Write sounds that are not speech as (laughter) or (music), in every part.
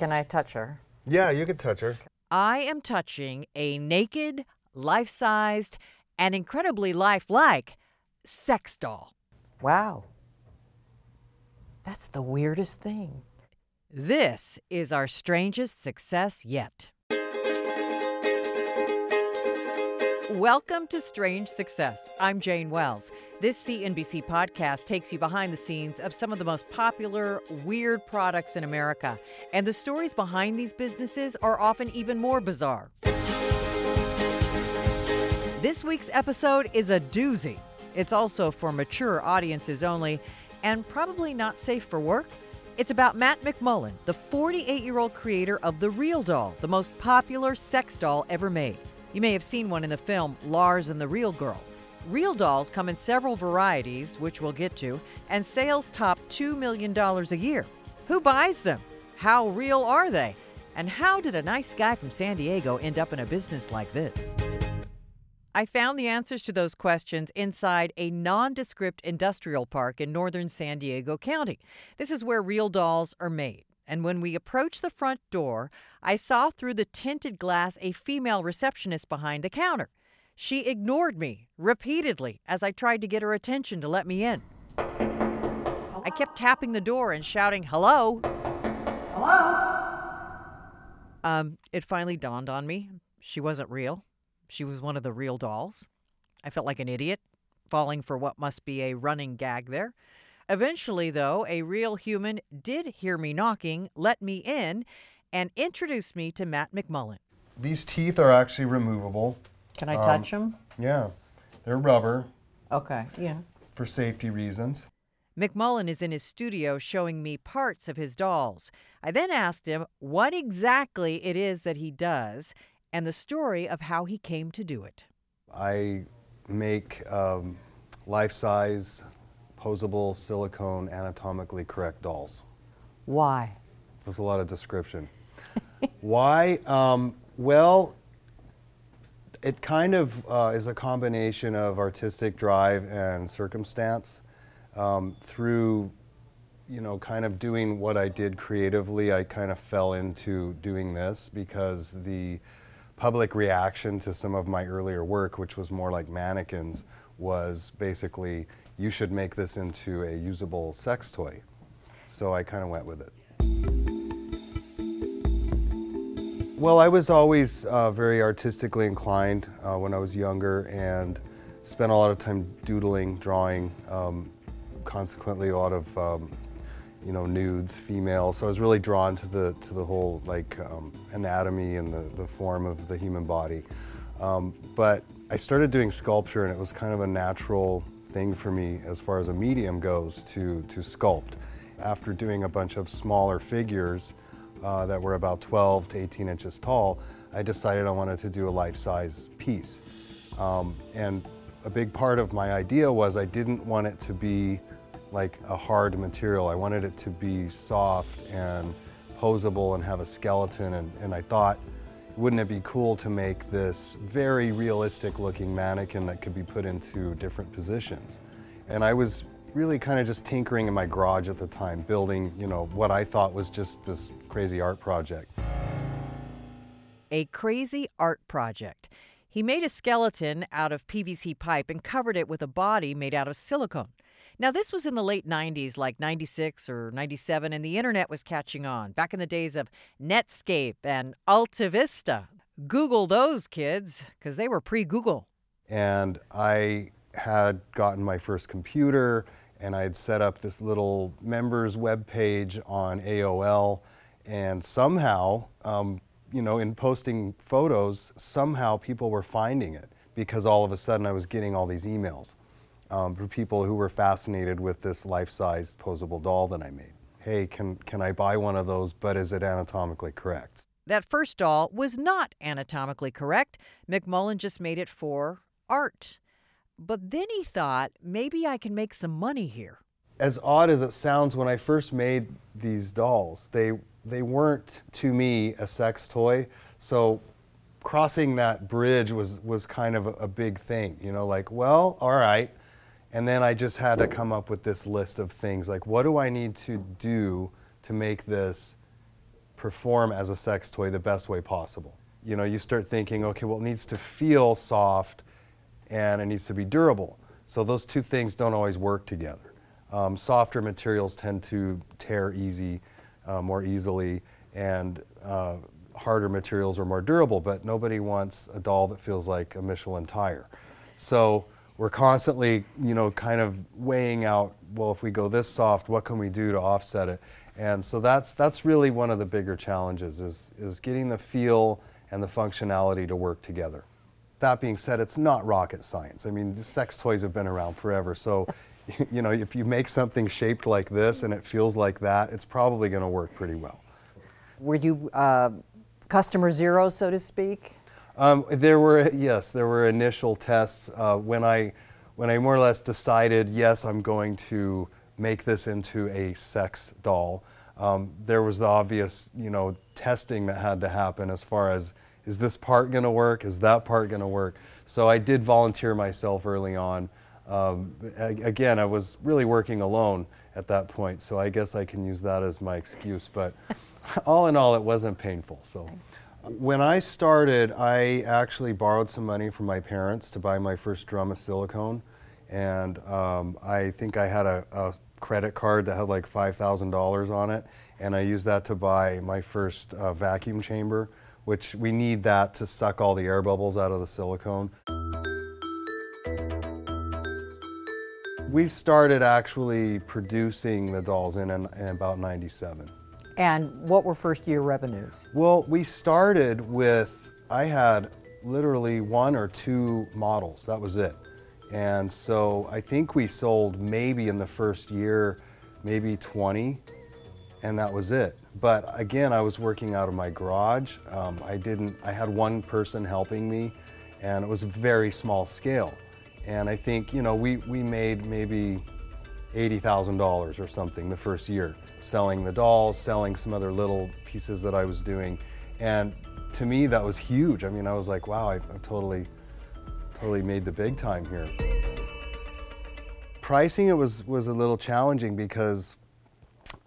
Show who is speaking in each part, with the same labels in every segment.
Speaker 1: Can I touch her?
Speaker 2: Yeah, you can touch her.
Speaker 1: I am touching a naked, life sized, and incredibly lifelike sex doll. Wow. That's the weirdest thing. This is our strangest success yet. Welcome to Strange Success. I'm Jane Wells. This CNBC podcast takes you behind the scenes of some of the most popular, weird products in America. And the stories behind these businesses are often even more bizarre. This week's episode is a doozy. It's also for mature audiences only and probably not safe for work. It's about Matt McMullen, the 48 year old creator of the Real Doll, the most popular sex doll ever made. You may have seen one in the film Lars and the Real Girl. Real dolls come in several varieties, which we'll get to, and sales top $2 million a year. Who buys them? How real are they? And how did a nice guy from San Diego end up in a business like this? I found the answers to those questions inside a nondescript industrial park in northern San Diego County. This is where real dolls are made and when we approached the front door, I saw through the tinted glass a female receptionist behind the counter. She ignored me repeatedly as I tried to get her attention to let me in. Hello? I kept tapping the door and shouting, Hello?
Speaker 3: Hello?
Speaker 1: Um, it finally dawned on me she wasn't real. She was one of the real dolls. I felt like an idiot, falling for what must be a running gag there. Eventually, though, a real human did hear me knocking, let me in, and introduced me to Matt McMullen.
Speaker 2: These teeth are actually removable.
Speaker 1: Can I touch them?
Speaker 2: Yeah, they're rubber
Speaker 1: Okay, yeah.
Speaker 2: for safety reasons.
Speaker 1: McMullen is in his studio showing me parts of his dolls. I then asked him what exactly it is that he does and the story of how he came to do it.
Speaker 2: I make um, life size posable silicone anatomically correct dolls.
Speaker 1: Why?
Speaker 2: There's a lot of description. (laughs) Why? Um, well, it kind of uh, is a combination of artistic drive and circumstance. Um, through, you know, kind of doing what I did creatively, I kind of fell into doing this because the public reaction to some of my earlier work, which was more like mannequins, was basically you should make this into a usable sex toy. So I kind of went with it. Well, I was always uh, very artistically inclined uh, when I was younger and spent a lot of time doodling, drawing, um, consequently a lot of um, you know nudes, female. So I was really drawn to the to the whole like um, anatomy and the, the form of the human body. Um, but I started doing sculpture and it was kind of a natural thing for me as far as a medium goes to, to sculpt. After doing a bunch of smaller figures uh, that were about 12 to 18 inches tall, I decided I wanted to do a life-size piece. Um, and a big part of my idea was I didn't want it to be like a hard material. I wanted it to be soft and posable and have a skeleton. And, and I thought wouldn't it be cool to make this very realistic looking mannequin that could be put into different positions? And I was really kind of just tinkering in my garage at the time, building, you know, what I thought was just this crazy art project.
Speaker 1: A crazy art project. He made a skeleton out of PVC pipe and covered it with a body made out of silicone. Now, this was in the late 90s, like 96 or 97, and the internet was catching on, back in the days of Netscape and AltaVista. Google those kids, because they were pre Google.
Speaker 2: And I had gotten my first computer, and I had set up this little members web page on AOL, and somehow, um, you know, in posting photos, somehow people were finding it because all of a sudden I was getting all these emails um, for people who were fascinated with this life-sized posable doll that I made. hey, can, can I buy one of those, but is it anatomically correct?
Speaker 1: That first doll was not anatomically correct. McMullen just made it for art. But then he thought, maybe I can make some money here.
Speaker 2: As odd as it sounds, when I first made these dolls, they, they weren't to me a sex toy. So crossing that bridge was, was kind of a, a big thing, you know, like, well, all right. And then I just had to come up with this list of things like, what do I need to do to make this perform as a sex toy the best way possible? You know, you start thinking, okay, well, it needs to feel soft and it needs to be durable. So those two things don't always work together. Um, softer materials tend to tear easy, uh, more easily, and uh, harder materials are more durable, but nobody wants a doll that feels like a Michelin tire. So we're constantly, you know, kind of weighing out, well, if we go this soft, what can we do to offset it? And so that's, that's really one of the bigger challenges is, is getting the feel and the functionality to work together. That being said, it's not rocket science. I mean, sex toys have been around forever. So, (laughs) you know, if you make something shaped like this and it feels like that, it's probably going to work pretty well.
Speaker 3: Were you uh, customer zero, so to speak?
Speaker 2: Um, there were yes, there were initial tests uh, when I when I more or less decided yes, I'm going to make this into a sex doll. Um, there was the obvious you know testing that had to happen as far as is this part going to work? Is that part going to work? So I did volunteer myself early on. Um, again, I was really working alone at that point, so I guess I can use that as my excuse. But (laughs) all in all, it wasn't painful. So. When I started, I actually borrowed some money from my parents to buy my first drum of silicone. And um, I think I had a, a, credit card that had like $5,000 on it. And I used that to buy my first uh, vacuum chamber, which we need that to suck all the air bubbles out of the silicone. We started actually producing the dolls in, in, in about 97.
Speaker 3: And what were first year revenues?
Speaker 2: Well, we started with, I had literally one or two models. That was it. And so I think we sold maybe in the first year, maybe 20, and that was it. But again, I was working out of my garage. Um, I didn't, I had one person helping me, and it was very small scale. And I think, you know, we, we made maybe $80,000 or something the first year, selling the dolls, selling some other little pieces that I was doing. And to me, that was huge. I mean, I was like, wow, I, I totally, totally made the big time here. Pricing it was, was a little challenging because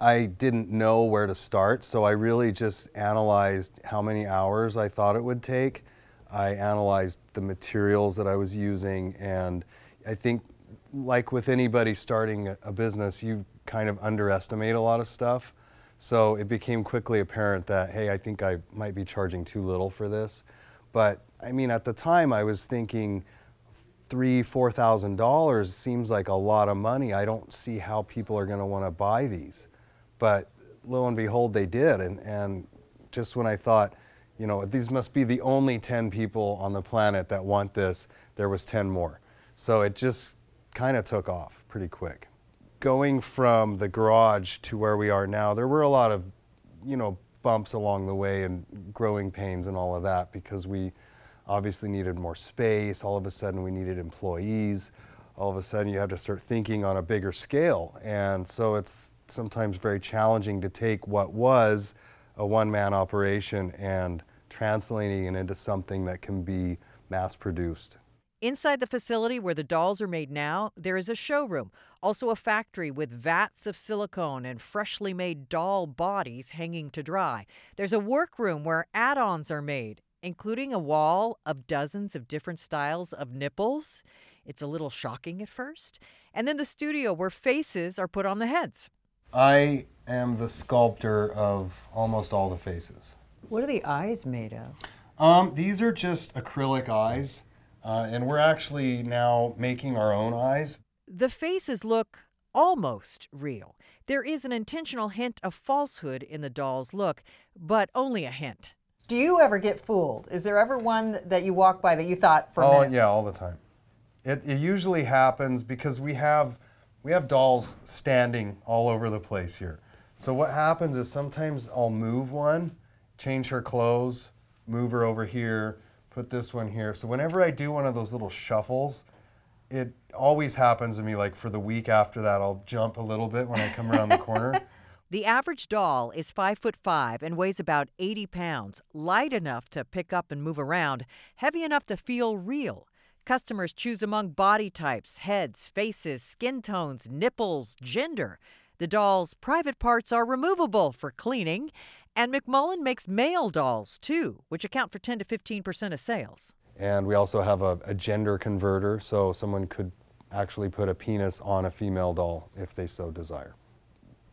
Speaker 2: I didn't know where to start. So I really just analyzed how many hours I thought it would take. I analyzed the materials that I was using and I think like with anybody starting a business, you kind of underestimate a lot of stuff. So it became quickly apparent that, hey, I think I might be charging too little for this. But I mean, at the time, I was thinking three, four thousand dollars seems like a lot of money. I don't see how people are going to want to buy these. But lo and behold, they did. And, and just when I thought, you know, these must be the only 10 people on the planet that want this, there was 10 more. So it just kind of took off pretty quick. Going from the garage to where we are now, there were a lot of, you know, bumps along the way and growing pains and all of that because we obviously needed more space. All of a sudden, we needed employees. All of a sudden, you have to start thinking on a bigger scale. And so it's sometimes very challenging to take what was a one man operation and translating it into something that can be mass produced.
Speaker 1: Inside the facility where the dolls are made now, there is a showroom, also a factory with vats of silicone and freshly made doll bodies hanging to dry. There's a workroom where add ons are made, including a wall of dozens of different styles of nipples. It's a little shocking at first. And then the studio where faces are put on the heads.
Speaker 2: I am the sculptor of almost all the faces.
Speaker 3: What are the eyes made of?
Speaker 2: Um, these are just acrylic eyes. Uh, and we're actually now making our own eyes.
Speaker 1: The faces look almost real. There is an intentional hint of falsehood in the doll's look, but only a hint.
Speaker 3: Do you ever get fooled? Is there ever one that you walk by that you thought for?
Speaker 2: Oh yeah, all the time. It, it usually happens because we have we have dolls standing all over the place here. So what happens is sometimes I'll move one, change her clothes, move her over here, put this one here. So whenever I do one of those little shuffles, it always happens to me like for the week after that I'll jump a little bit when I come around the corner. (laughs)
Speaker 1: The average doll is five foot five and weighs about 80 pounds, light enough to pick up and move around, heavy enough to feel real. Customers choose among body types, heads, faces, skin tones, nipples, gender. The doll's private parts are removable for cleaning, and McMullen makes male dolls too, which account for 10 to 15 percent of sales.
Speaker 2: And we also have a, a gender converter, so someone could actually put a penis on a female doll if they so desire.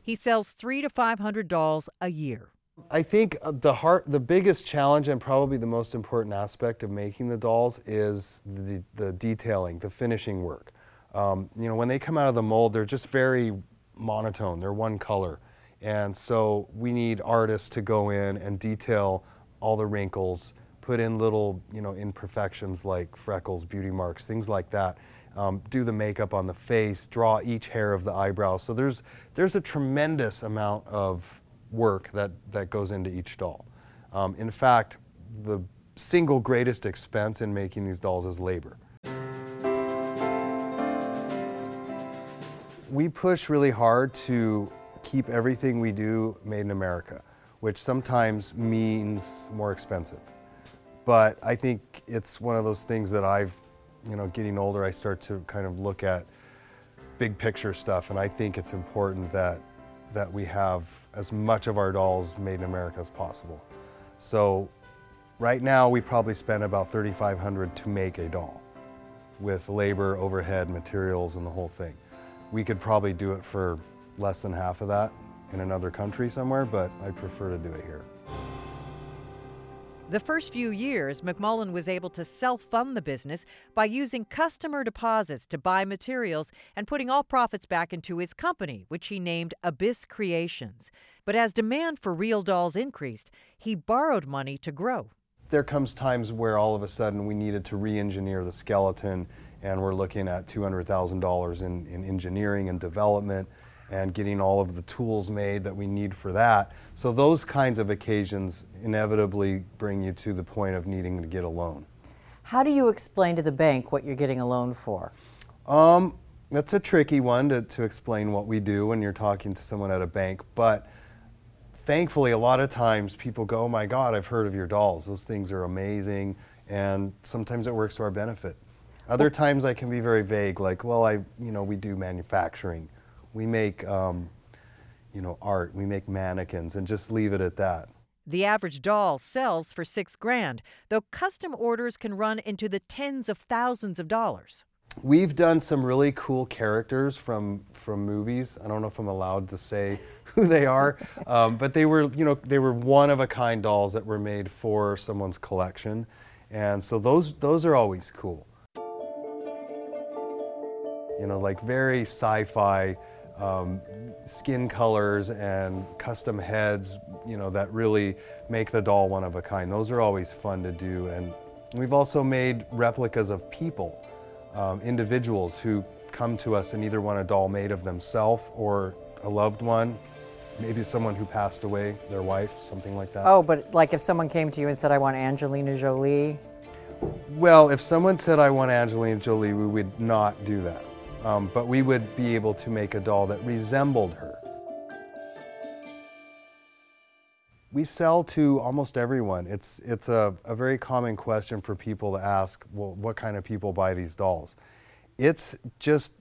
Speaker 1: He sells three to 500 dolls a year.
Speaker 2: I think uh, the heart, the biggest challenge and probably the most important aspect of making the dolls is the, the detailing, the finishing work. Um, you know, when they come out of the mold, they're just very monotone. They're one color. And so we need artists to go in and detail all the wrinkles, put in little, you know, imperfections like freckles, beauty marks, things like that. Um, do the makeup on the face, draw each hair of the eyebrow. So there's there's a tremendous amount of work that, that goes into each doll. Um, in fact, the single greatest expense in making these dolls is labor. We push really hard to keep everything we do made in America, which sometimes means more expensive. But I think it's one of those things that I've, you know, getting older, I start to kind of look at big picture stuff, and I think it's important that that we have as much of our dolls made in America as possible. So right now we probably spend about 3500 to make a doll with labor, overhead, materials and the whole thing. We could probably do it for less than half of that in another country somewhere, but I prefer to do it here.
Speaker 1: The first few years, McMullen was able to self fund the business by using customer deposits to buy materials and putting all profits back into his company, which he named Abyss Creations. But as demand for real dolls increased, he borrowed money to grow.
Speaker 2: There comes times where all of a sudden we needed to re engineer the skeleton, and we're looking at $200,000 in, in engineering and development and getting all of the tools made that we need for that. So those kinds of occasions inevitably bring you to the point of needing to get a loan.
Speaker 3: How do you explain to the bank what you're getting a loan for?
Speaker 2: Um, that's a tricky one to, to explain what we do when you're talking to someone at a bank, but thankfully a lot of times people go, oh my God, I've heard of your dolls. Those things are amazing, and sometimes it works to our benefit. Other times I can be very vague, like, well, I, you know, we do manufacturing we make, um, you know, art. We make mannequins, and just leave it at that.
Speaker 1: The average doll sells for six grand, though custom orders can run into the tens of thousands of dollars.
Speaker 2: We've done some really cool characters from from movies. I don't know if I'm allowed to say (laughs) who they are, um, but they were, you know, they were one of a kind dolls that were made for someone's collection, and so those those are always cool. You know, like very sci-fi um, skin colors and custom heads, you know, that really make the doll one of a kind. Those are always fun to do. And we've also made replicas of people, um, individuals who come to us and either want a doll made of themselves or a loved one, maybe someone who passed away, their wife, something like that.
Speaker 3: Oh, but like if someone came to you and said, I want Angelina Jolie?
Speaker 2: Well, if someone said, I want Angelina Jolie, we would not do that um, but we would be able to make a doll that resembled her. We sell to almost everyone. It's, it's a, a very common question for people to ask, well, what kind of people buy these dolls? It's just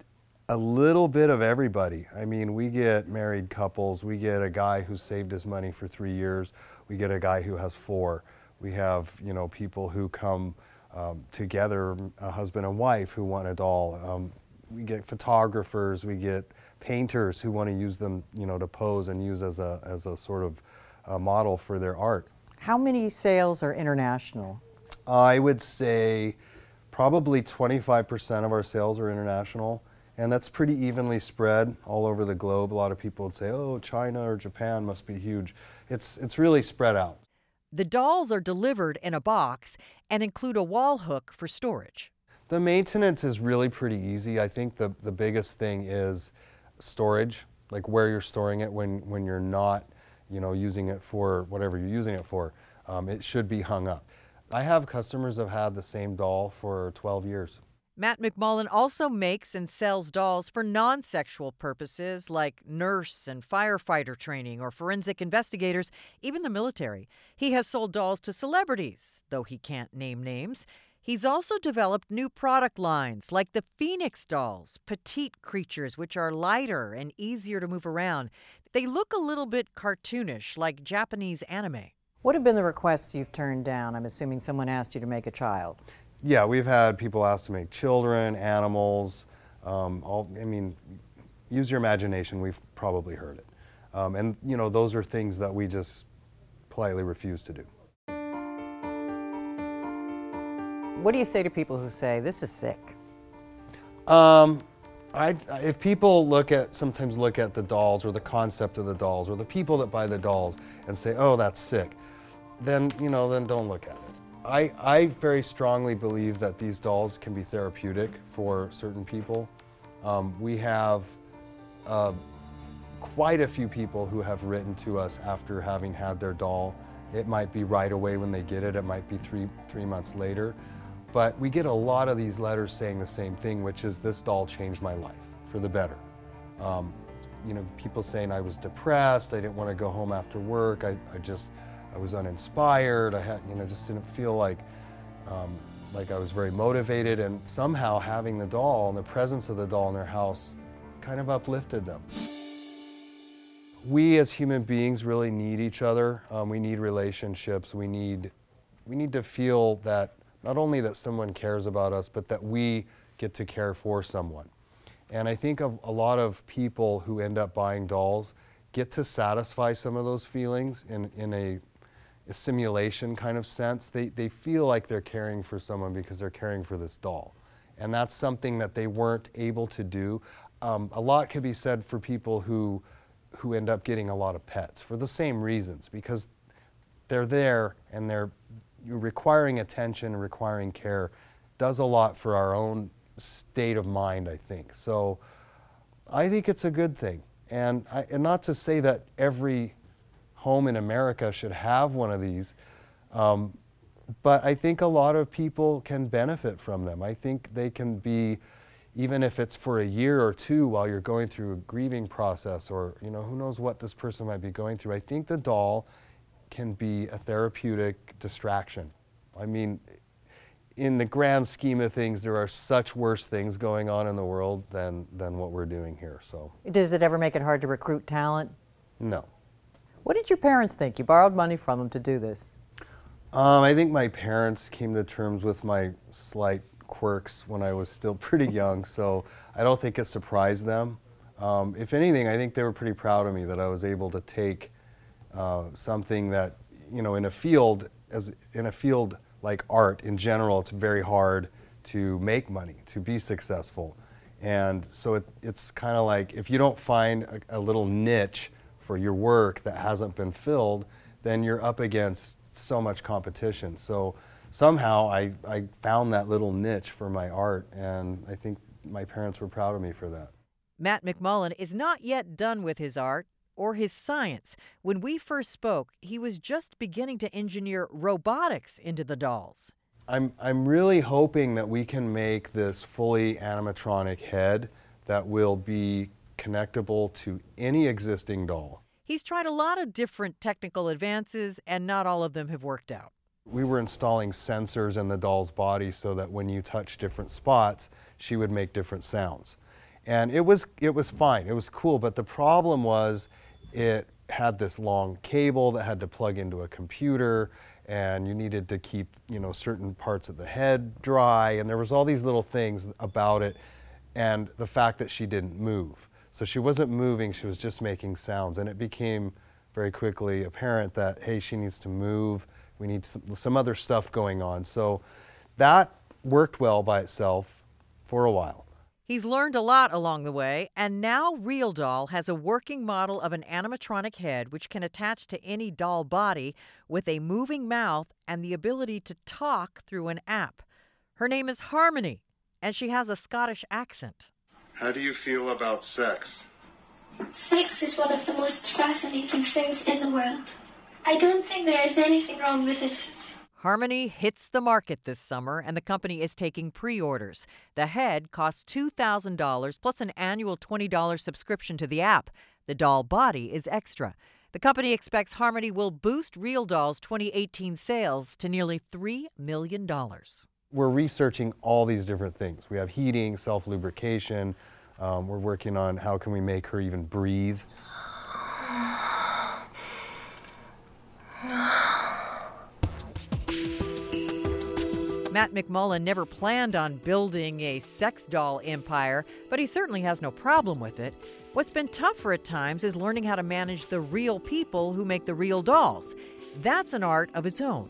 Speaker 2: a little bit of everybody. I mean, we get married couples, we get a guy who saved his money for three years, we get a guy who has four. We have, you know, people who come um, together, a husband and wife who want a doll. Um, we get photographers, we get painters who want to use them, you know, to pose and use as a, as a sort of a model for their art.
Speaker 3: How many sales are international?
Speaker 2: I would say probably 25% of our sales are international, and that's pretty evenly spread all over the globe. A lot of people would say, oh, China or Japan must be huge. It's, it's really spread out.
Speaker 1: The dolls are delivered in a box and include a wall hook for storage.
Speaker 2: The maintenance is really pretty easy. I think the, the biggest thing is storage. like where you're storing it when, when you're not, you know, using it for whatever you're using it for. Um, it should be hung up. I have customers that have had the same doll for 12 years.
Speaker 1: Matt McMullen also makes and sells dolls for non sexual purposes like nurse and firefighter training or forensic investigators, even the military. He has sold dolls to celebrities, though he can't name names. He's also developed new product lines like the Phoenix dolls, petite creatures which are lighter and easier to move around. They look a little bit cartoonish, like Japanese anime.
Speaker 3: What have been the requests you've turned down? I'm assuming someone asked you to make a child.
Speaker 2: Yeah, we've had people ask to make children, animals. Um, all, I mean, use your imagination. We've probably heard it. Um, and, you know, those are things that we just politely refuse to do.
Speaker 3: What do you say to people who say, this is sick?
Speaker 2: Um, I, if people look at sometimes look at the dolls or the concept of the dolls or the people that buy the dolls and say, "Oh, that's sick," then you know, then don't look at it. I, I very strongly believe that these dolls can be therapeutic for certain people. Um, we have uh, quite a few people who have written to us after having had their doll. It might be right away when they get it. It might be three three months later. But we get a lot of these letters saying the same thing, which is this doll changed my life for the better. Um, you know, people saying I was depressed, I didn't want to go home after work, I, I just, I was uninspired, I had, you know, just didn't feel like, um, like I was very motivated, and somehow having the doll and the presence of the doll in their house kind of uplifted them. We as human beings really need each other. Um, we need relationships. We need, we need to feel that not only that someone cares about us, but that we get to care for someone. And I think of a lot of people who end up buying dolls get to satisfy some of those feelings in, in a, a simulation kind of sense. They, they feel like they're caring for someone because they're caring for this doll. And that's something that they weren't able to do. Um, a lot can be said for people who, who end up getting a lot of pets for the same reasons because they're there and they're requiring attention, requiring care, does a lot for our own state of mind, I think. So I think it's a good thing. And, I, and not to say that every home in America should have one of these, um, but I think a lot of people can benefit from them. I think they can be, even if it's for a year or two while you're going through a grieving process or, you know, who knows what this person might be going through. I think the doll can be a therapeutic distraction. I mean, in the grand scheme of things, there are such worse things going on in the world than, than what we're doing here. So,
Speaker 3: Does it ever make it hard to recruit talent?
Speaker 2: no.
Speaker 3: What did your parents think? You borrowed money from them to do this.
Speaker 2: Um, I think my parents came to terms with my slight quirks when I was still (laughs) pretty young, so I don't think it surprised them. Um, if anything, I think they were pretty proud of me that I was able to take uh, something that, you know, in a field as in a field like art in general, it's very hard to make money, to be successful. And so it, it's kind of like if you don't find a, a little niche for your work that hasn't been filled, then you're up against so much competition. So somehow I, I found that little niche for my art, and I think my parents were proud of me for that.
Speaker 1: Matt McMullen is not yet done with his art or his science. When we first spoke, he was just beginning to engineer robotics into the dolls.
Speaker 2: I'm, I'm really hoping that we can make this fully animatronic head that will be connectable to any existing doll.
Speaker 1: He's tried a lot of different technical advances, and not all of them have worked out.
Speaker 2: We were installing sensors in the doll's body so that when you touch different spots, she would make different sounds. And it was, it was fine, it was cool, but the problem was it had this long cable that had to plug into a computer and you needed to keep you know certain parts of the head dry and there was all these little things about it and the fact that she didn't move. So she wasn't moving she was just making sounds and it became very quickly apparent that hey she needs to move we need some, some other stuff going on. So that worked well by itself for a while
Speaker 1: He's learned a lot along the way, and now Real Doll has a working model of an animatronic head which can attach to any doll body with a moving mouth and the ability to talk through an app. Her name is Harmony, and she has a Scottish accent.
Speaker 2: How do you feel about sex?
Speaker 4: Sex is one of the most fascinating things in the world. I don't think there is anything wrong with it.
Speaker 1: Harmony hits the market this summer, and the company is taking pre orders. The head costs $2,000 plus an annual $20 subscription to the app. The doll body is extra. The company expects Harmony will boost Real Doll's 2018 sales to nearly $3 million.
Speaker 2: We're researching all these different things. We have heating, self lubrication. Um, we're working on how can we make her even breathe.
Speaker 1: Matt McMullen never planned on building a sex doll empire, but he certainly has no problem with it. What's been tougher at times is learning how to manage the real people who make the real dolls. That's an art of its own.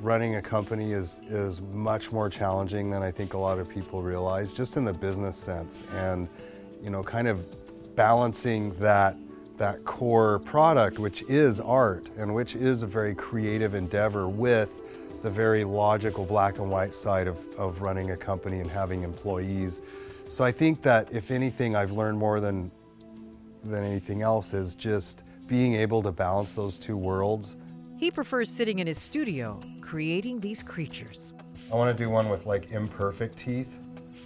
Speaker 2: Running a company is, is much more challenging than I think a lot of people realize, just in the business sense. And, you know, kind of balancing that, that core product, which is art and which is a very creative endeavor, with the very logical black and white side of, of running a company and having employees. So I think that if anything, I've learned more than, than anything else is just being able to balance those two worlds.
Speaker 1: He prefers sitting in his studio creating these creatures.
Speaker 2: I want to do one with like imperfect teeth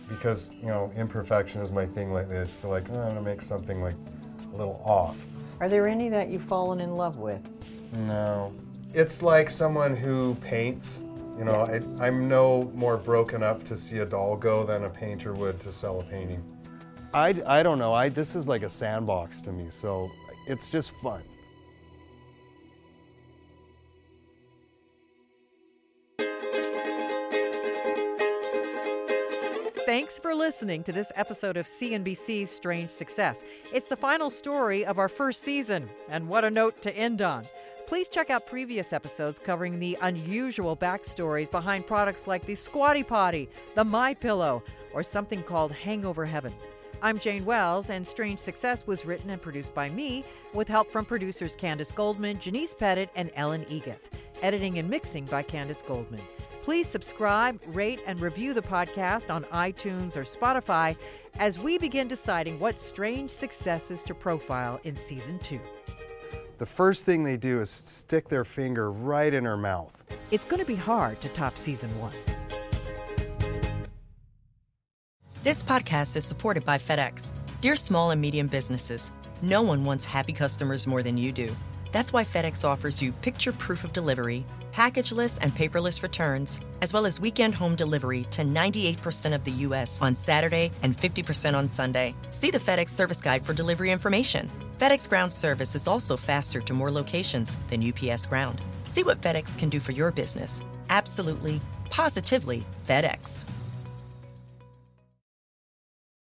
Speaker 2: because, you know, imperfection is my thing lately. I just feel like oh, I'm going to make something like a little off.
Speaker 3: Are there any that you've fallen in love with?
Speaker 2: No. It's like someone who paints. You know, I, I'm no more broken up to see a doll go than a painter would to sell a painting. I, I don't know. I, this is like a sandbox to me, so it's just fun.
Speaker 1: Thanks for listening to this episode of CNBC's Strange Success. It's the final story of our first season, and what a note to end on. Please check out previous episodes covering the unusual backstories behind products like the Squatty Potty, the My Pillow, or something called Hangover Heaven. I'm Jane Wells, and Strange Success was written and produced by me with help from producers Candace Goldman, Janice Pettit, and Ellen Egith. Editing and mixing by Candace Goldman. Please subscribe, rate, and review the podcast on iTunes or Spotify as we begin deciding what strange successes to profile in season two.
Speaker 2: The first thing they do is stick their finger right in her mouth.
Speaker 1: It's going to be hard to top season one.
Speaker 5: This podcast is supported by FedEx. Dear small and medium businesses, no one wants happy customers more than you do. That's why FedEx offers you picture proof of delivery, packageless and paperless returns, as well as weekend home delivery to 98% of the U.S. on Saturday and 50% on Sunday. See the FedEx service guide for delivery information. FedEx Ground service is also faster to more locations than UPS Ground. See what FedEx can do for your business. Absolutely, positively FedEx.